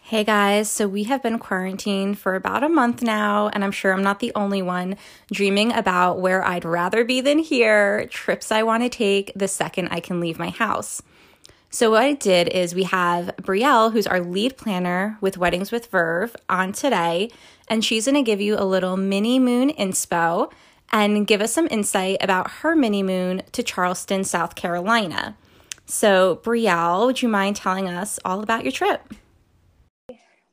Hey guys, so we have been quarantined for about a month now, and I'm sure I'm not the only one dreaming about where I'd rather be than here, trips I want to take the second I can leave my house. So, what I did is we have Brielle, who's our lead planner with Weddings with Verve, on today, and she's going to give you a little mini moon inspo and give us some insight about her mini moon to Charleston, South Carolina. So, Brielle, would you mind telling us all about your trip?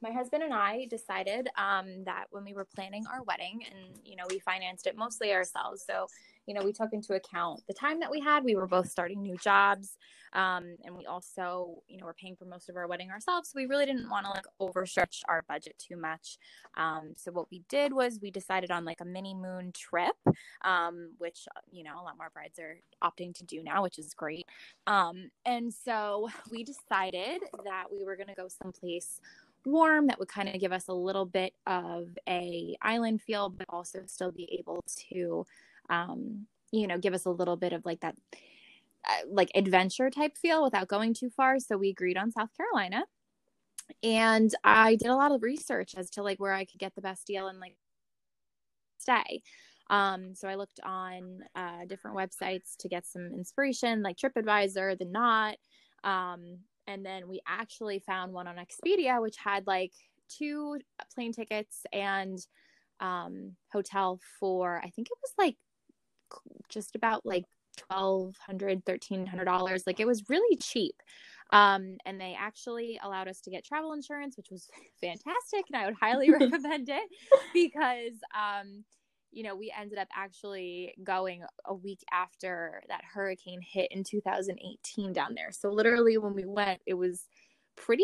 my husband and I decided um, that when we were planning our wedding, and you know, we financed it mostly ourselves. So, you know, we took into account the time that we had. We were both starting new jobs, um, and we also, you know, were paying for most of our wedding ourselves. So we really didn't want to like overstretch our budget too much. Um, so what we did was we decided on like a mini moon trip, um, which you know a lot more brides are opting to do now, which is great. Um, and so we decided that we were going to go someplace warm that would kind of give us a little bit of a island feel but also still be able to um, you know give us a little bit of like that uh, like adventure type feel without going too far. So we agreed on south carolina. And i did a lot of research as to like where i could get the best deal and like stay. Um, so i looked on uh, different websites to get some inspiration like tripadvisor the knot um, and then we actually found one on Expedia which had like two plane tickets and um, hotel for I think it was like just about like twelve hundred, thirteen hundred dollars. Like it was really cheap. Um, and they actually allowed us to get travel insurance, which was fantastic, and I would highly recommend it because um, you know, we ended up actually going a week after that hurricane hit in 2018 down there. So literally when we went, it was pretty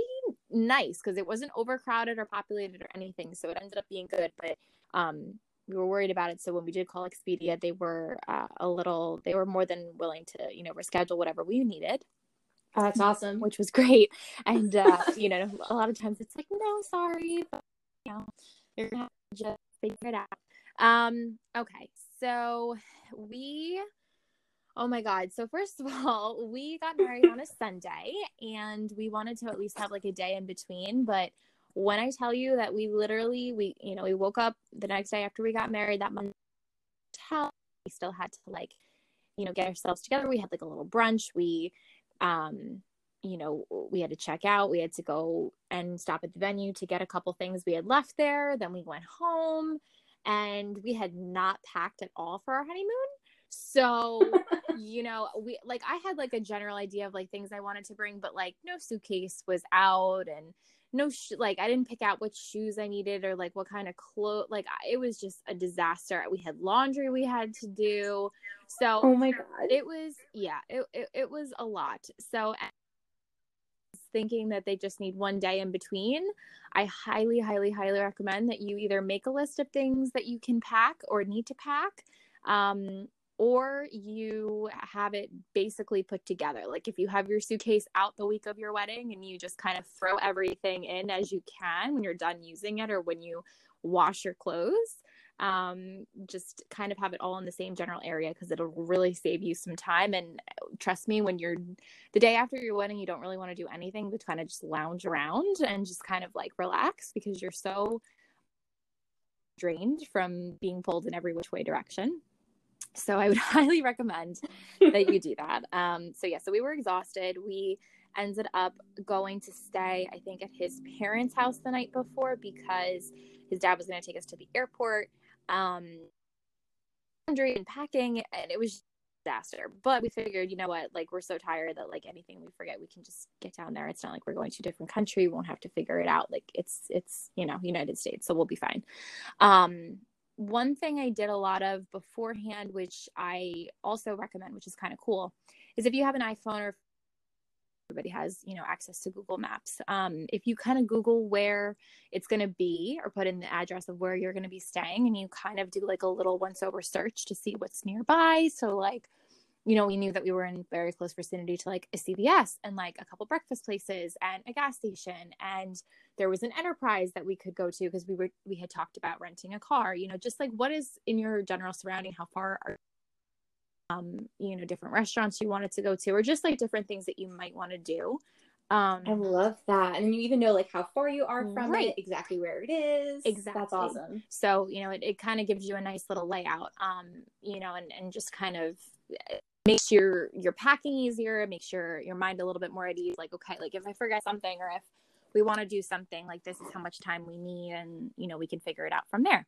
nice because it wasn't overcrowded or populated or anything. So it ended up being good, but um we were worried about it. So when we did call Expedia, they were uh, a little, they were more than willing to, you know, reschedule whatever we needed. Oh, that's awesome. Which was great. And, uh, you know, a lot of times it's like, no, sorry, but, you know, you're going to have to just figure it out. Um, okay, so we Oh my God. So, first of all, we got married on a Sunday and we wanted to at least have like a day in between. But when I tell you that we literally, we, you know, we woke up the next day after we got married that Monday, we still had to like, you know, get ourselves together. We had like a little brunch. We, um, you know, we had to check out. We had to go and stop at the venue to get a couple things we had left there. Then we went home and we had not packed at all for our honeymoon. So, you know, we like I had like a general idea of like things I wanted to bring, but like no suitcase was out and no sh- like I didn't pick out which shoes I needed or like what kind of clothes like it was just a disaster. We had laundry we had to do. So Oh my god. It was yeah, it it, it was a lot. So thinking that they just need one day in between, I highly, highly, highly recommend that you either make a list of things that you can pack or need to pack. Um, or you have it basically put together. Like if you have your suitcase out the week of your wedding and you just kind of throw everything in as you can when you're done using it or when you wash your clothes, um, just kind of have it all in the same general area because it'll really save you some time. And trust me, when you're the day after your wedding, you don't really want to do anything but kind of just lounge around and just kind of like relax because you're so drained from being pulled in every which way direction. So I would highly recommend that you do that. Um, so yeah, so we were exhausted. We ended up going to stay, I think, at his parents' house the night before because his dad was going to take us to the airport um, laundry and packing, and it was disaster. But we figured, you know what, like we're so tired that like anything we forget, we can just get down there. It's not like we're going to a different country. We won't have to figure it out. Like it's it's you know United States, so we'll be fine. Um, one thing I did a lot of beforehand, which I also recommend, which is kind of cool, is if you have an iPhone or everybody has you know access to google maps um, if you kind of google where it's going to be or put in the address of where you're going to be staying and you kind of do like a little once over search to see what's nearby. So like you know we knew that we were in very close vicinity to like a cvs and like a couple breakfast places and a gas station and there was an enterprise that we could go to because we were we had talked about renting a car you know just like what is in your general surrounding how far are um you know different restaurants you wanted to go to or just like different things that you might want to do um i love that and you even know like how far you are from right. it exactly where it is. Exactly. that's awesome. So you know it, it kind of gives you a nice little layout um you know and and just kind of makes your your packing easier it makes your your mind a little bit more at ease like okay like if i forget something or if we want to do something like this is how much time we need and you know we can figure it out from there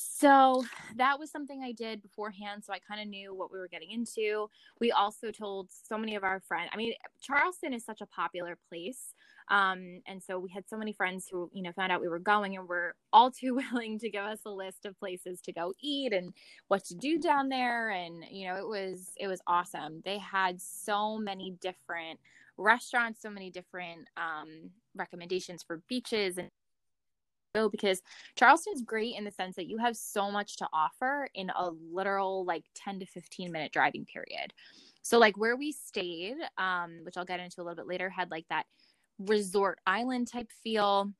so that was something I did beforehand. So I kind of knew what we were getting into. We also told so many of our friends, I mean, Charleston is such a popular place. Um, and so we had so many friends who, you know, found out we were going and were all too willing to give us a list of places to go eat and what to do down there. And, you know, it was, it was awesome. They had so many different restaurants, so many different, um, recommendations for beaches and go because Charleston's great in the sense that you have so much to offer in a literal like 10 to 15 minute driving period. So like where we stayed, um, which I'll get into a little bit later, had like that resort island type feel.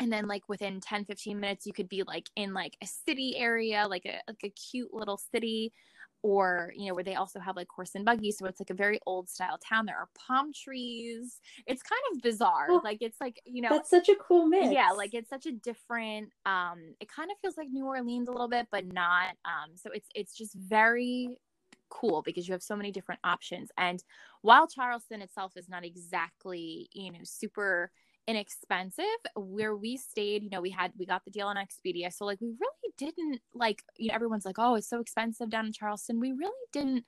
And then like within 10, 15 minutes, you could be like in like a city area, like a like a cute little city or you know where they also have like horse and buggy so it's like a very old style town. There are palm trees. It's kind of bizarre. Oh, like it's like you know that's such a cool mix. yeah like it's such a different um it kind of feels like new orleans a little bit but not um so it's it's just very cool because you have so many different options. And while charleston itself is not exactly you know super inexpensive where we stayed you know we had we got the deal on expedia. So like we really didn't like you know everyone's like oh it's so expensive down in charleston. We really didn't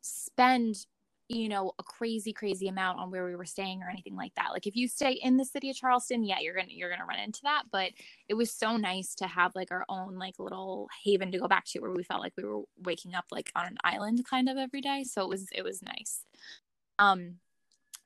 spend you know a crazy crazy amount on where we were staying or anything like that. Like if you stay in the city of charleston yeah you're gonna you're gonna run into that but it was so nice to have like our own like little haven to go back to where we felt like we were waking up like on an island kind of every day. So it was it was nice. Um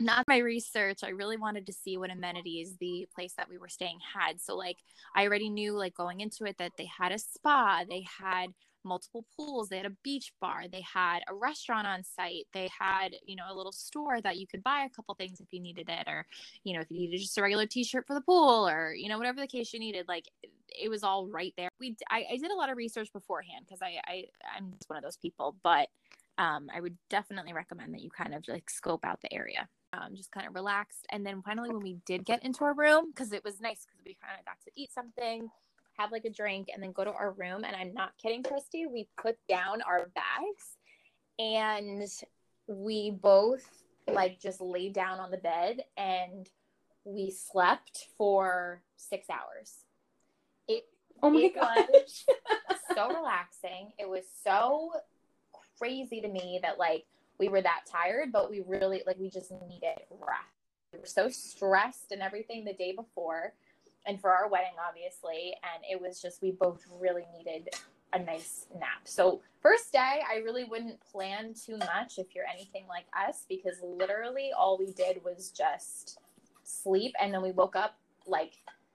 not my research i really wanted to see what amenities the place that we were staying had. So like i already knew like going into it that they had a spa they had multiple pools they had a beach bar they had a restaurant on site they had you know a little store that you could buy a couple things if you needed it or you know if you needed just a regular t-shirt for the pool or you know whatever the case you needed like it was all right there. We i, I did a lot of research beforehand because I, I i'm just one of those people but um, I would definitely recommend that you kind of like scope out the area um, just kind of relaxed. And then finally, when we did get into our room, because it was nice because we kind of got to eat something, have like a drink, and then go to our room. And I'm not kidding, Christy, we put down our bags and we both like just laid down on the bed and we slept for six hours. It, oh my it gosh. was so relaxing. It was so crazy to me that like we were that tired, but we really like we just needed rest. We were so stressed and everything the day before and for our wedding obviously and it was just we both really needed a nice nap. So first day I really wouldn't plan too much if you're anything like us because literally all we did was just sleep and then we woke up like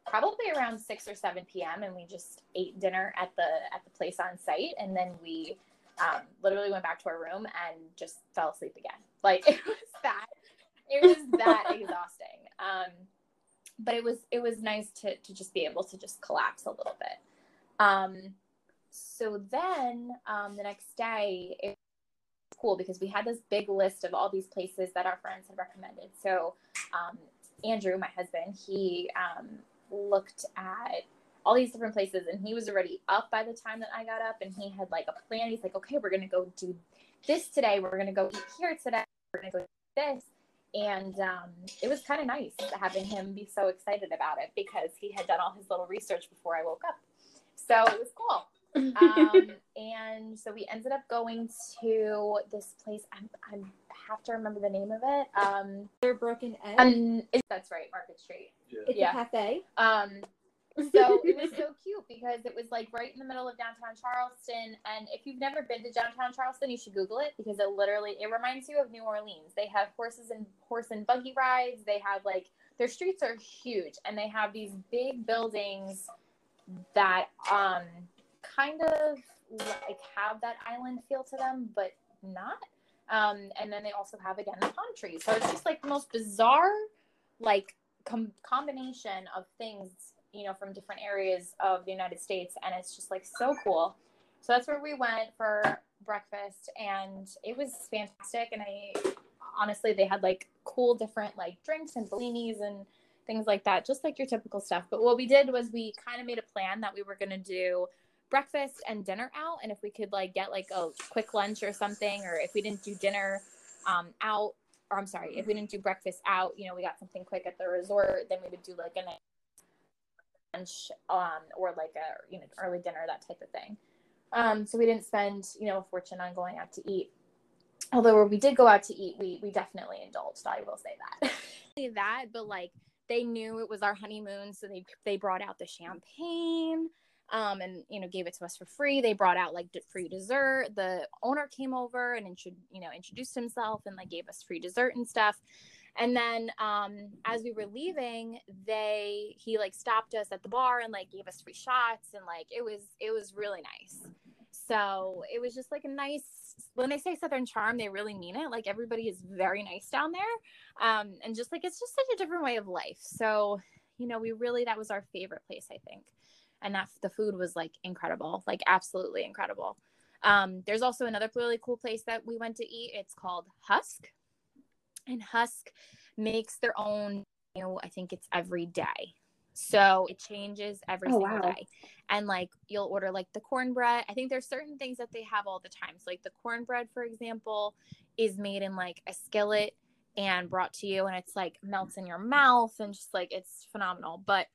probably around 6 or 7 p.m. and we just ate dinner at the at the place on site and then we um, literally went back to our room and just fell asleep again. Like it was that, it was that exhausting. Um, but it was it was nice to to just be able to just collapse a little bit. Um, so then um, the next day it was cool because we had this big list of all these places that our friends had recommended. So um, Andrew, my husband, he um, looked at all these different places and he was already up by the time that I got up and he had like a plan. He's like, okay, we're going to go do this today. We're going to go eat here today. We're going to go do this. And um, it was kind of nice having him be so excited about it because he had done all his little research before I woke up. So it was cool. um, and so we ended up going to this place. I'm, I'm have to remember the name of it. Um, Another Broken Egg. Um, that's right, Market Street. Yeah. It's yeah. a cafe. Um, so it was so cute because it was like right in the middle of downtown Charleston. And if you've never been to downtown Charleston, you should Google it because it literally it reminds you of New Orleans. They have horses and horse and buggy rides. They have like their streets are huge and they have these big buildings that um kind of like have that island feel to them, but not. Um, and then they also have again the palm trees. So it's just like the most bizarre, like com- combination of things, you know, from different areas of the United States, and it's just like so cool. So that's where we went for breakfast, and it was fantastic. And I honestly, they had like cool different like drinks and bellinis and things like that, just like your typical stuff. But what we did was we kind of made a plan that we were going to do breakfast and dinner out and if we could like get like a quick lunch or something or if we didn't do dinner um, out or i'm sorry if we didn't do breakfast out you know we got something quick at the resort then we would do like a lunch um, or like a you know early dinner that type of thing. Um, so we didn't spend you know a fortune on going out to eat. Although where we did go out to eat we we definitely indulged i will say that. That but like they knew it was our honeymoon so they they brought out the champagne um, and you know gave it to us for free. They brought out like free dessert. The owner came over and intro- you know introduced himself and like gave us free dessert and stuff and then um, as we were leaving they he like stopped us at the bar and like gave us free shots and like it was it was really nice. So it was just like a nice when they say southern charm they really mean it. Like everybody is very nice down there. Um, and just like it's just such a different way of life. So you know we really that was our favorite place i think. And that the food was like incredible like absolutely incredible. Um, there's also another really cool place that we went to eat. It's called husk and husk makes their own you know i think it's every day so it changes every oh, single wow. day. And like you'll order like the cornbread. I think there's certain things that they have all the time. So like the cornbread, for example, is made in like a skillet and brought to you and it's like melts in your mouth and just like it's phenomenal. But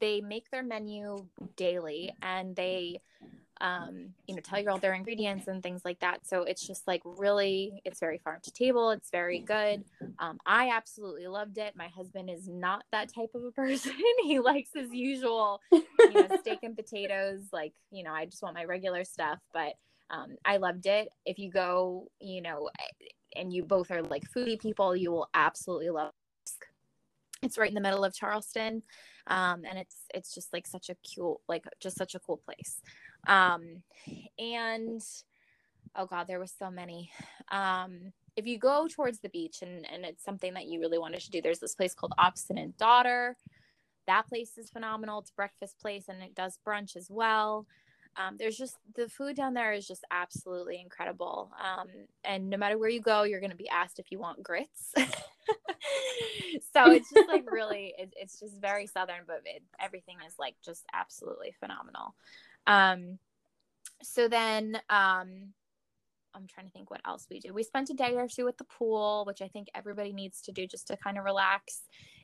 they make their menu daily and they um, you know, tell you all their ingredients and things like that. So it's just like really, it's very farm to table. It's very good. Um, I absolutely loved it. My husband is not that type of a person. he likes his usual, you know, steak and potatoes. Like, you know, I just want my regular stuff, but um, I loved it. If you go, you know, and you both are like foodie people, you will absolutely love it. It's right in the middle of Charleston. Um, and it's it's just like such a cool like just such a cool place um, and oh god, there was so many. Um, if you go towards the beach and, and it's something that you really wanted to do, there's this place called Obstinate Daughter. That place is phenomenal. It's a breakfast place and it does brunch as well. Um, there's just the food down there is just absolutely incredible. Um, and no matter where you go, you're going to be asked if you want grits. so it's just like really, it, it's just very southern, but it, everything is like just absolutely phenomenal. Um, so then um, I'm trying to think what else we do. We spent a day or two at the pool, which I think everybody needs to do just to kind of relax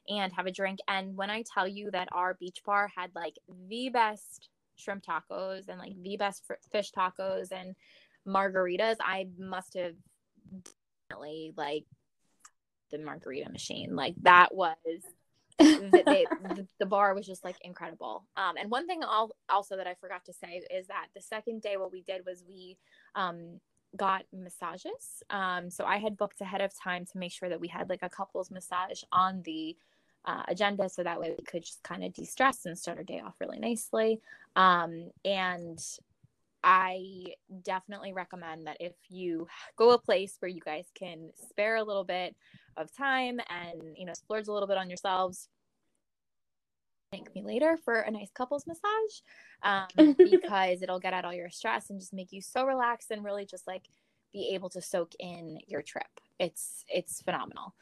and have a drink. And when I tell you that our beach bar had like the best shrimp tacos and like the best fish tacos and margaritas, I must have definitely like the margarita machine. Like that was the, they, the, bar was just like incredible. Um, and one thing I'll, also that I forgot to say is that the second day, what we did was we um, got massages. Um, so I had booked ahead of time to make sure that we had like a couples massage on the uh, agenda so that way we could just kind of de stress and start our day off really nicely. Um, and I definitely recommend that if you go a place where you guys can spare a little bit of time and you know splurge a little bit on yourselves, thank me later for a nice couples massage um, because it'll get out all your stress and just make you so relaxed and really just like be able to soak in your trip. It's it's phenomenal.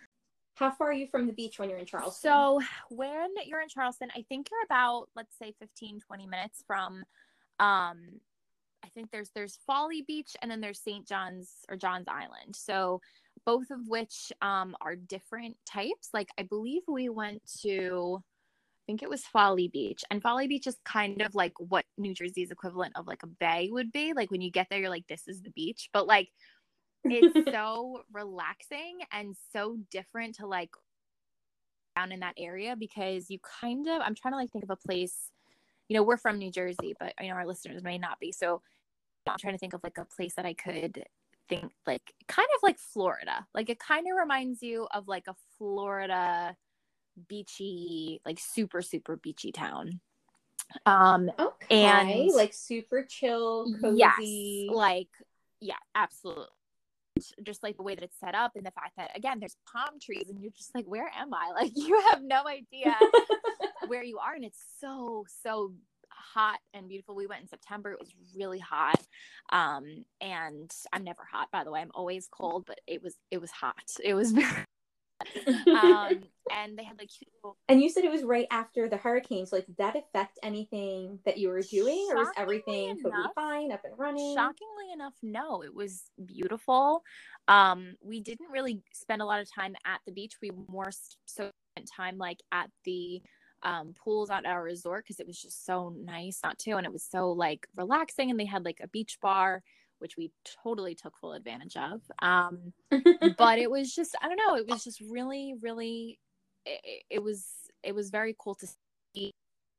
How far are you from the beach when you're in Charleston? So, when you're in Charleston, I think you're about let's say 15 20 minutes from um I think there's there's Folly Beach and then there's St. John's or John's Island. So both of which um, are different types. Like I believe we went to, I think it was Folly Beach, and Folly Beach is kind of like what New Jersey's equivalent of like a bay would be. Like when you get there, you're like, this is the beach, but like it's so relaxing and so different to like down in that area because you kind of I'm trying to like think of a place you know we're from New Jersey but you know our listeners may not be so I'm trying to think of like a place that I could think like kind of like Florida. Like it kind of reminds you of like a Florida beachy, like super super beachy town. Um okay. and like super chill, cozy. Yes, like yeah, absolutely. just like the way that it's set up and the fact that again there's palm trees and you're just like where am i like you have no idea where you are and it's so so hot and beautiful. We went in september. It was really hot. Um and i'm never hot by the way. I'm always cold but it was it was hot. It was very um, and they had like cute little... and you said it was right after the hurricane so like did that affect anything that you were doing or was everything enough, totally fine up and running? shockingly enough no. It was beautiful. Um we didn't really spend a lot of time at the beach. We more so spent time like at the um, pools at our resort because it was just so nice not to and it was so like relaxing and they had like a beach bar which we totally took full advantage of. Um, but it was just, I don't know, it was just really, really, it, it was, it was very cool to see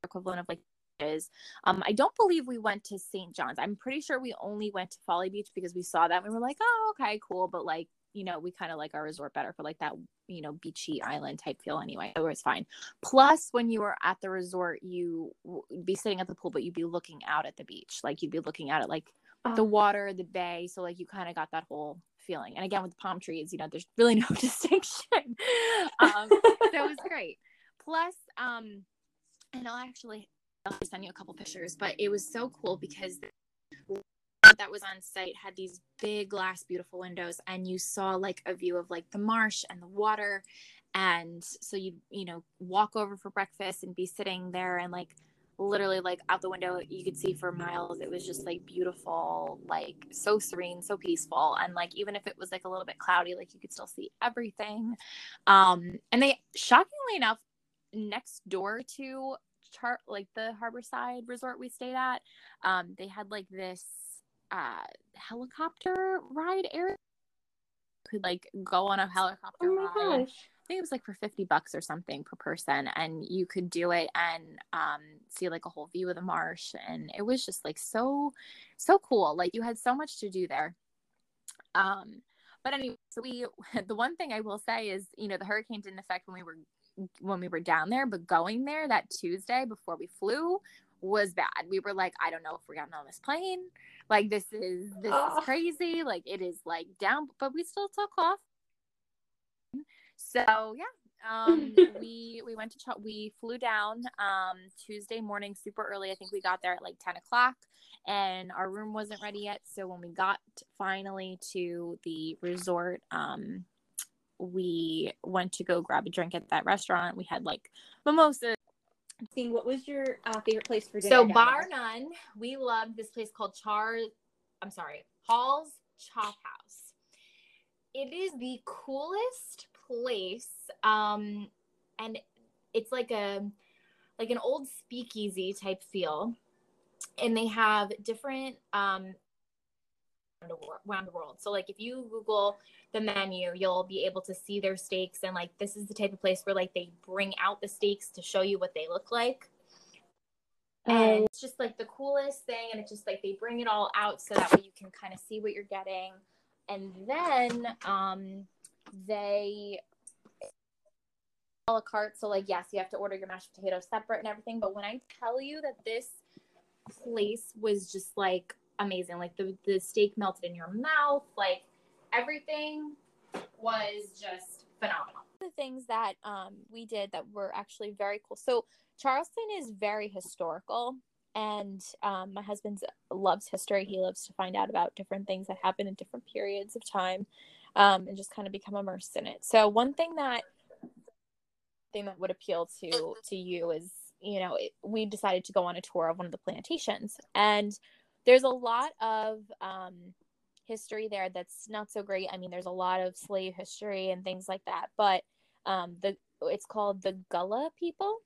equivalent of like is. Um, I don't believe we went to St. John's. I'm pretty sure we only went to Folly Beach because we saw that and we were like, oh, okay, cool. But like, you know, we kind of like our resort better for like that, you know, beachy island type feel anyway. So it was fine. Plus, when you were at the resort, you would be sitting at the pool, but you'd be looking out at the beach. Like you'd be looking at it like the water, the bay. So like you kind of got that whole feeling. And again with the palm trees, you know, there's really no distinction. um, so it was great. Plus, um, and I'll actually I'll send you a couple pictures, but it was so cool because that was on site had these big glass beautiful windows and you saw like a view of like the marsh and the water. And so you you know walk over for breakfast and be sitting there and like literally like out the window you could see for miles it was just like beautiful like so serene so peaceful. And like even if it was like a little bit cloudy like you could still see everything. Um and they shockingly enough next door to chart like the harborside resort we stayed at um they had like this uh helicopter ride area. Could like go on a helicopter oh ride gosh. I think it was like for 50 bucks or something per person and you could do it and um, see like a whole view of the marsh and it was just like so so cool. Like you had so much to do there. Um but anyway so we the one thing i will say is you know the hurricane didn't affect when we were when we were down there but going there that tuesday before we flew was bad. We were like i don't know if we're getting on this plane like this is this is crazy like it is like down but we still took off so yeah, um, we we went to Ch- we flew down um, Tuesday morning super early. I think we got there at like ten o'clock, and our room wasn't ready yet. So when we got finally to the resort, um, we went to go grab a drink at that restaurant. We had like mimosa. See, what was your uh, favorite place for dinner? So bar none, we loved this place called Char. I'm sorry, Hall's Chop House. It is the coolest place um and it's like a like an old speakeasy type feel and they have different um around the world so like if you google the menu you'll be able to see their steaks and like this is the type of place where like they bring out the steaks to show you what they look like and it's just like the coolest thing and it's just like they bring it all out so that way you can kind of see what you're getting and then um they a la carte. So like, yes, you have to order your mashed potatoes separate and everything. But when I tell you that this place was just like amazing, like the the steak melted in your mouth, like everything was just phenomenal. The things that um, we did that were actually very cool. So Charleston is very historical, and um, my husband loves history. He loves to find out about different things that happen in different periods of time, um, and just kind of become immersed in it. So one thing that thing that would appeal to to you is you know it, we decided to go on a tour of one of the plantations and there's a lot of um, history there that's not so great. I mean there's a lot of slave history and things like that but um, the it's called the gullah people.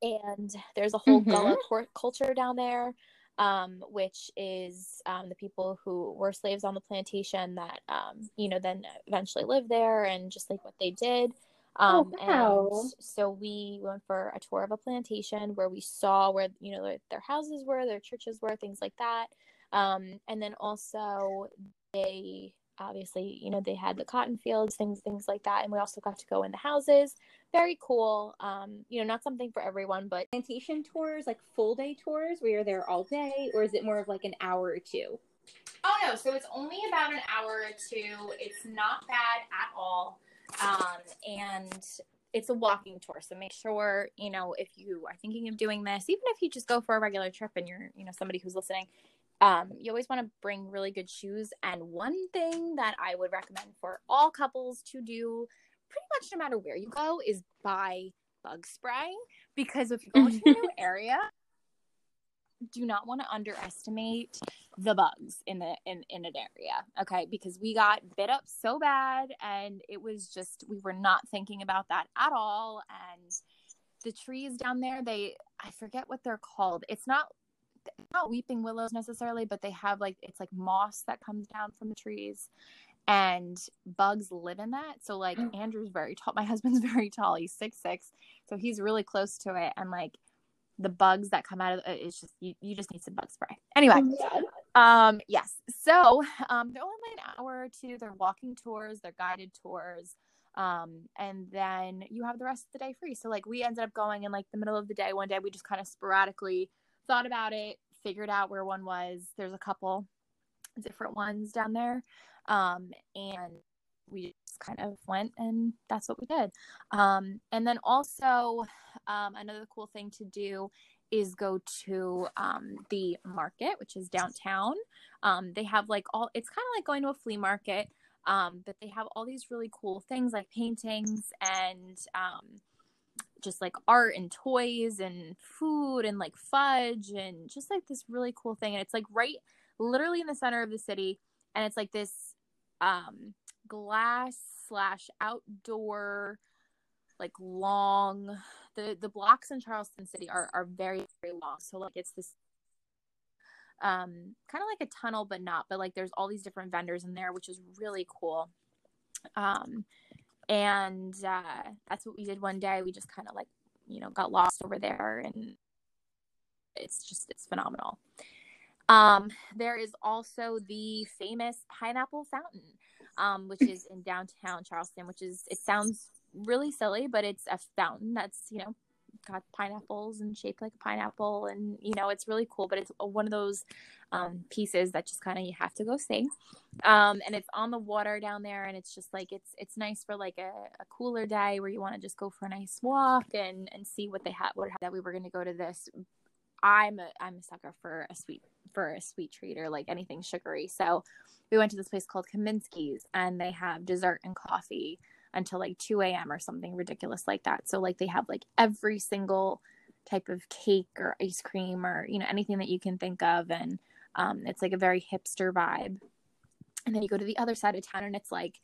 And there's a whole mm-hmm. gullah culture down there um, which is um, the people who were slaves on the plantation that um, you know then eventually lived there and just like what they did um, oh, wow. And so we went for a tour of a plantation where we saw where you know their, their houses were, their churches were, things like that. Um, and then also they obviously you know they had the cotton fields, things things like that. And we also got to go in the houses. Very cool. Um, you know, not something for everyone, but plantation tours, like full day tours, where you're there all day, or is it more of like an hour or two? Oh no, so it's only about an hour or two. It's not bad at all. Um, and it's a walking tour. So make sure, you know, if you are thinking of doing this, even if you just go for a regular trip and you're, you know, somebody who's listening, um, you always want to bring really good shoes. And one thing that I would recommend for all couples to do pretty much no matter where you go is buy bug spray because if you go to a new area do not want to underestimate the bugs in the in, in an area okay? Because we got bit up so bad and it was just we were not thinking about that at all. And the trees down there they i forget what they're called. It's not not weeping willows necessarily but they have like it's like moss that comes down from the trees and bugs live in that. So like mm. andrew's very tall my husband's very tall. He's six six so he's really close to it. And like the bugs that come out of it's just you, you just need some bug spray. Anyway, oh um yes. So um they're only an hour or two. They're walking tours, they're guided tours. Um, and then you have the rest of the day free. So like we ended up going in like the middle of the day one day. We just kind of sporadically thought about it, figured out where one was. There's a couple different ones down there. Um, and we just kind of went and that's what we did. Um, and then also, um, another cool thing to do is go to um, the market, which is downtown. Um, they have like all, it's kind of like going to a flea market, um, but they have all these really cool things like paintings and um, just like art and toys and food and like fudge and just like this really cool thing. And it's like right literally in the center of the city. And it's like this um glass slash outdoor like long the the blocks in charleston city are are very very long. So like it's this um kind of like a tunnel but not but like there's all these different vendors in there which is really cool. Um and uh that's what we did one day. We just kind of like you know got lost over there and it's just it's phenomenal. Um there is also the famous pineapple fountain um, which is in downtown Charleston, which is it sounds really silly, but it's a fountain that's you know got pineapples and shaped like a pineapple, and you know it's really cool. But it's one of those um, pieces that just kind of you have to go see, um, and it's on the water down there, and it's just like it's it's nice for like a, a cooler day where you want to just go for a nice walk and and see what they have. What that we were going to go to this. I'm a I'm a sucker for a sweet for a sweet treat or like anything sugary, so we went to this place called Kaminsky's and they have dessert and coffee until like 2 a.m. or something ridiculous like that. So like they have like every single type of cake or ice cream or you know anything that you can think of and um, it's like a very hipster vibe and then you go to the other side of town and it's like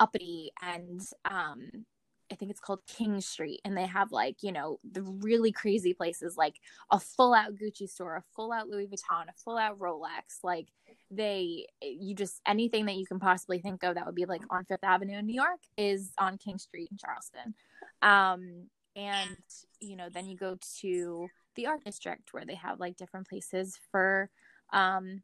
uppity and um, I think it's called King Street, and they have like you know the really crazy places like a full out Gucci store, a full out Louis Vuitton, a full out Rolex. Like they, you just anything that you can possibly think of that would be like on Fifth Avenue in New York is on King Street in Charleston. Um, and you know then you go to the Art District where they have like different places for um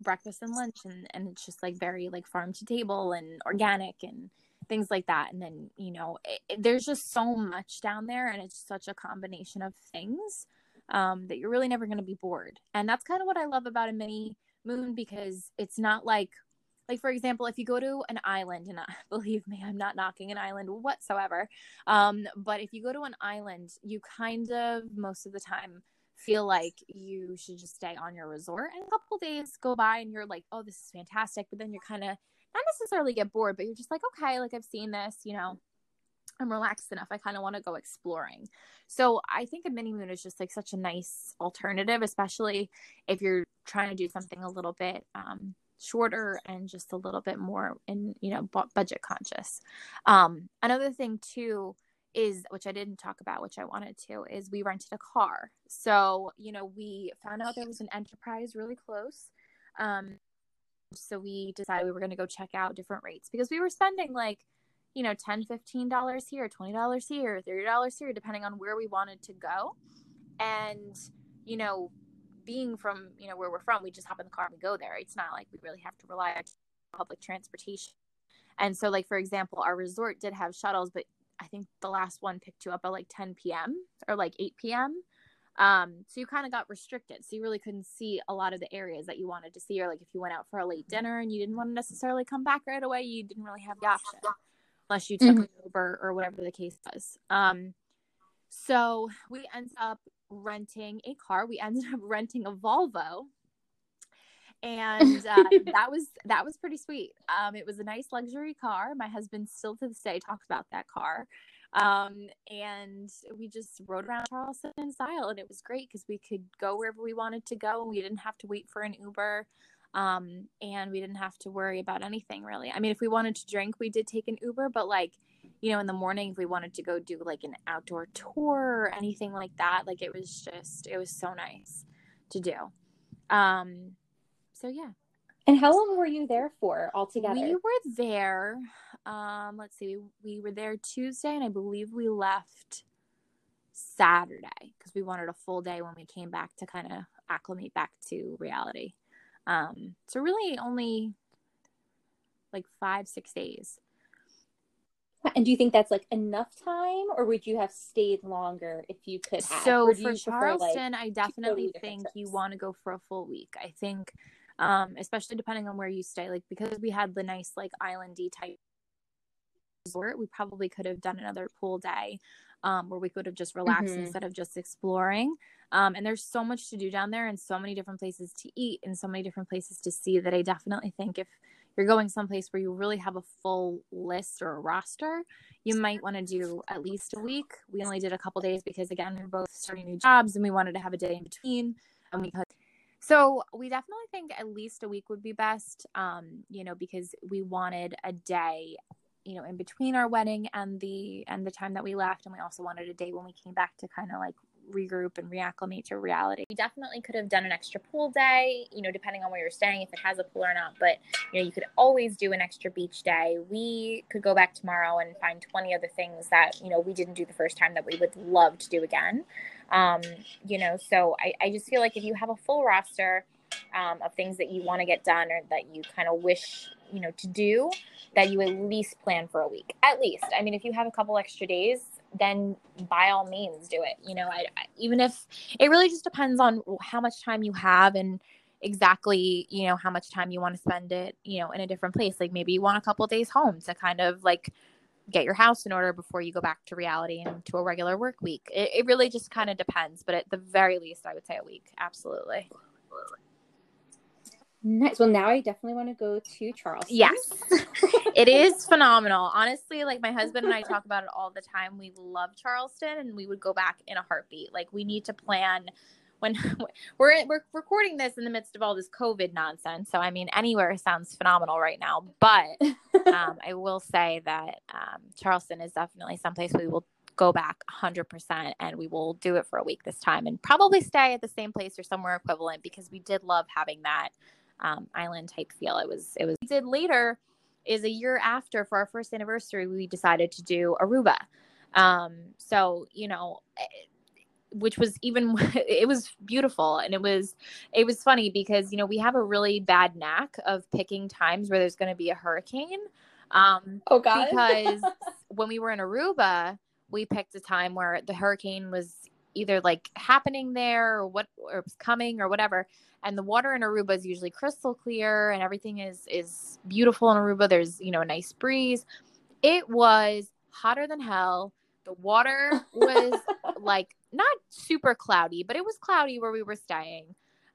breakfast and lunch and and it's just like very like farm to table and organic and things like that and then you know it, there's just so much down there and it's such a combination of things um, that you're really never going to be bored and that's kind of what i love about a mini moon because it's not like like for example if you go to an island and I, believe me i'm not knocking an island whatsoever um, but if you go to an island you kind of most of the time feel like you should just stay on your resort and a couple days go by and you're like oh this is fantastic but then you're kind of not necessarily get bored, but you're just like, okay, like I've seen this, you know, I'm relaxed enough. I kind of want to go exploring. So I think a mini moon is just like such a nice alternative, especially if you're trying to do something a little bit um, shorter and just a little bit more in, you know, budget conscious. Um, another thing too is, which I didn't talk about, which I wanted to, is we rented a car. So, you know, we found out there was an enterprise really close. Um, so we decided we were going to go check out different rates because we were spending like you know 10 15 dollars here 20 dollars here 30 dollars here depending on where we wanted to go and you know being from you know where we're from we just hop in the car and we go there it's not like we really have to rely on public transportation and so like for example our resort did have shuttles but i think the last one picked you up at like 10 p.m or like 8 p.m Um, so you kind of got restricted. So you really couldn't see a lot of the areas that you wanted to see, or like if you went out for a late dinner and you didn't want to necessarily come back right away, you didn't really have the option unless you took mm-hmm. an Uber or whatever the case was. Um, so we ended up renting a car. We ended up renting a Volvo. And uh, that was that was pretty sweet. Um, it was a nice luxury car. My husband still to this day talks about that car. Um, and we just rode around Charleston in style, and it was great because we could go wherever we wanted to go. and We didn't have to wait for an Uber, um, and we didn't have to worry about anything really. I mean, if we wanted to drink, we did take an Uber, but like, you know, in the morning, if we wanted to go do like an outdoor tour or anything like that, like it was just, it was so nice to do. Um, so yeah. And how long were you there for altogether? We were there um let's see we, we were there tuesday and i believe we left saturday because we wanted a full day when we came back to kind of acclimate back to reality um so really only like five six days and do you think that's like enough time or would you have stayed longer if you could have? so for charleston like, i definitely think you want to go for a full week i think um especially depending on where you stay like because we had the nice like islandy type resort, we probably could have done another pool day um, where we could have just relaxed mm-hmm. instead of just exploring. Um, and there's so much to do down there and so many different places to eat and so many different places to see that I definitely think if you're going someplace where you really have a full list or a roster, you might want to do at least a week. We only did a couple days because again, we're both starting new jobs and we wanted to have a day in between and we could so we definitely think at least a week would be best, um, you know, because we wanted a day you know in between our wedding and the and the time that we left and we also wanted a day when we came back to kind of like regroup and reacclimate to reality. We definitely could have done an extra pool day, you know, depending on where you're staying, if it has a pool or not. But, you know, you could always do an extra beach day. We could go back tomorrow and find 20 other things that, you know, we didn't do the first time that we would love to do again. Um, you know, so I, I just feel like if you have a full roster um, of things that you want to get done or that you kind of wish you know to do that you at least plan for a week. At least. I mean if you have a couple extra days then by all means do it. You know I, I, even if it really just depends on how much time you have and exactly you know how much time you want to spend it you know in a different place. Like maybe you want a couple days home to kind of like get your house in order before you go back to reality and to a regular work week. It, it really just kind of depends but at the very least i would say a week. Absolutely Nice. Well, now I definitely want to go to Charleston. Yes, it is phenomenal. Honestly, like my husband and I talk about it all the time. We love Charleston, and we would go back in a heartbeat. Like we need to plan when we're we're recording this in the midst of all this COVID nonsense. So I mean, anywhere sounds phenomenal right now. But um, I will say that um, Charleston is definitely someplace we will go back 100% and we will do it for a week this time and probably stay at the same place or somewhere equivalent because we did love having that um, island type feel. It was it was we did later is a year after for our first anniversary we decided to do Aruba. Um, so you know eh, which was even it was beautiful and it was it was funny because you know we have a really bad knack of picking times where there's going to be a hurricane um oh god because when we were in aruba we picked a time where the hurricane was either like happening there or what or it was coming or whatever and the water in Aruba is usually crystal clear and everything is is beautiful in Aruba. There's, you know, a nice breeze. It was hotter than hell. The water was like not super cloudy, but it was cloudy where we were staying.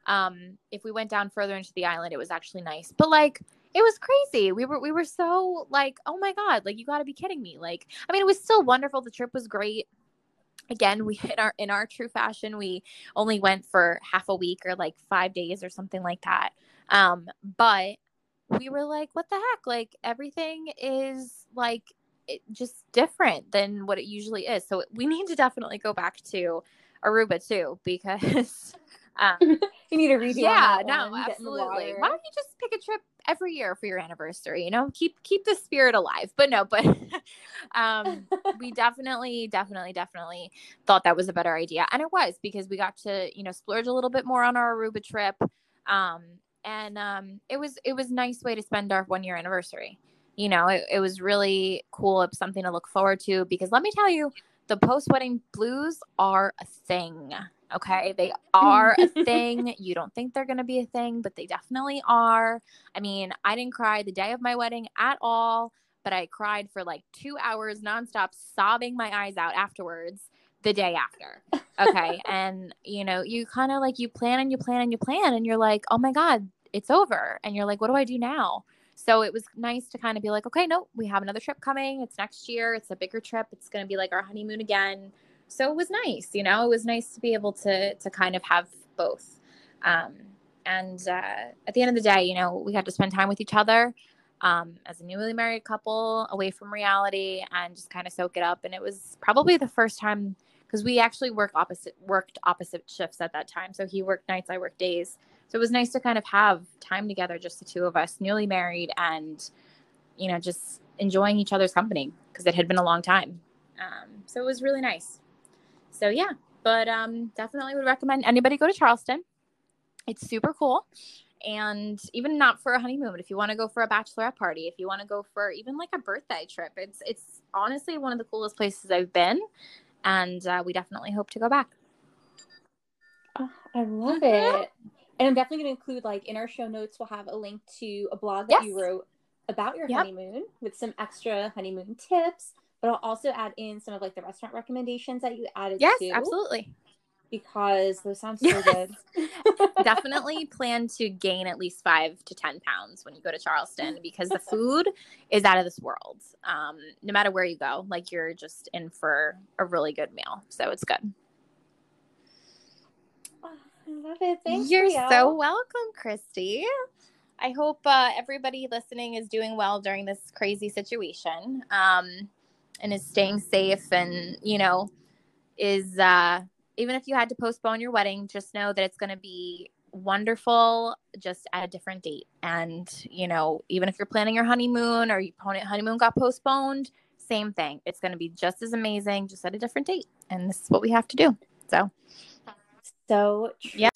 Um, if we went down further into the island, it was actually nice. But like it was crazy. We were we were so like, oh my god, like you got to be kidding me. Like I mean, it was still wonderful. The trip was great again we in our in our true fashion we only went for half a week or like five days or something like that. Um but we were like what the heck? Like everything is like it, just different than what it usually is. So we need to definitely go back to aruba too because um, you need to redo yeah no absolutely. why don't you just pick a trip every year for your anniversary you know keep keep the spirit alive. But no but um we definitely definitely definitely thought that was a better idea. And it was because we got to you know splurge a little bit more on our aruba trip. Um and um it was it was a nice way to spend our one year anniversary. You know it, it was really cool. It's something to look forward to because let me tell you the post wedding blues are a thing Okay. They are a thing. You don't think they're going to be a thing, but they definitely are. I mean, I didn't cry the day of my wedding at all, but I cried for like two hours nonstop, sobbing my eyes out afterwards the day after. Okay. and, you know, you kind of like you plan and you plan and you plan, and you're like, oh my God, it's over. And you're like, what do I do now? So it was nice to kind of be like, okay, no, we have another trip coming. It's next year. It's a bigger trip. It's going to be like our honeymoon again. So it was nice, you know, it was nice to be able to, to kind of have both. Um, and uh, at the end of the day, you know, we had to spend time with each other um, as a newly married couple away from reality and just kind of soak it up. And it was probably the first time because we actually work opposite worked opposite shifts at that time. So he worked nights, I worked days. So it was nice to kind of have time together, just the two of us, newly married, and you know, just enjoying each other's company because it had been a long time. Um, so it was really nice. So yeah, but um, definitely would recommend anybody go to Charleston. It's super cool. And even not for a honeymoon, but if you want to go for a bachelorette party, if you want to go for even like a birthday trip, it's it's honestly one of the coolest places I've been, and uh, we definitely hope to go back. Oh, I love mm-hmm. it. And I'm definitely going to include, like, in our show notes, we'll have a link to a blog that yes. you wrote about your yep. honeymoon with some extra honeymoon tips. But I'll also add in some of like the restaurant recommendations that you added. Yes, to, absolutely. Because those sound so good. definitely plan to gain at least five to ten pounds when you go to Charleston because the food is out of this world. Um, no matter where you go, like you're just in for a really good meal. So it's good. I love it. Thanks. You're so welcome, Christy. I hope uh, everybody listening is doing well during this crazy situation um, and is staying safe and, you know, is uh, even if you had to postpone your wedding, just know that it's going to be wonderful just at a different date. And, you know, even if you're planning your honeymoon or your honeymoon got postponed, same thing. It's going to be just as amazing, just at a different date. And this is what we have to do. So, so true. Yeah.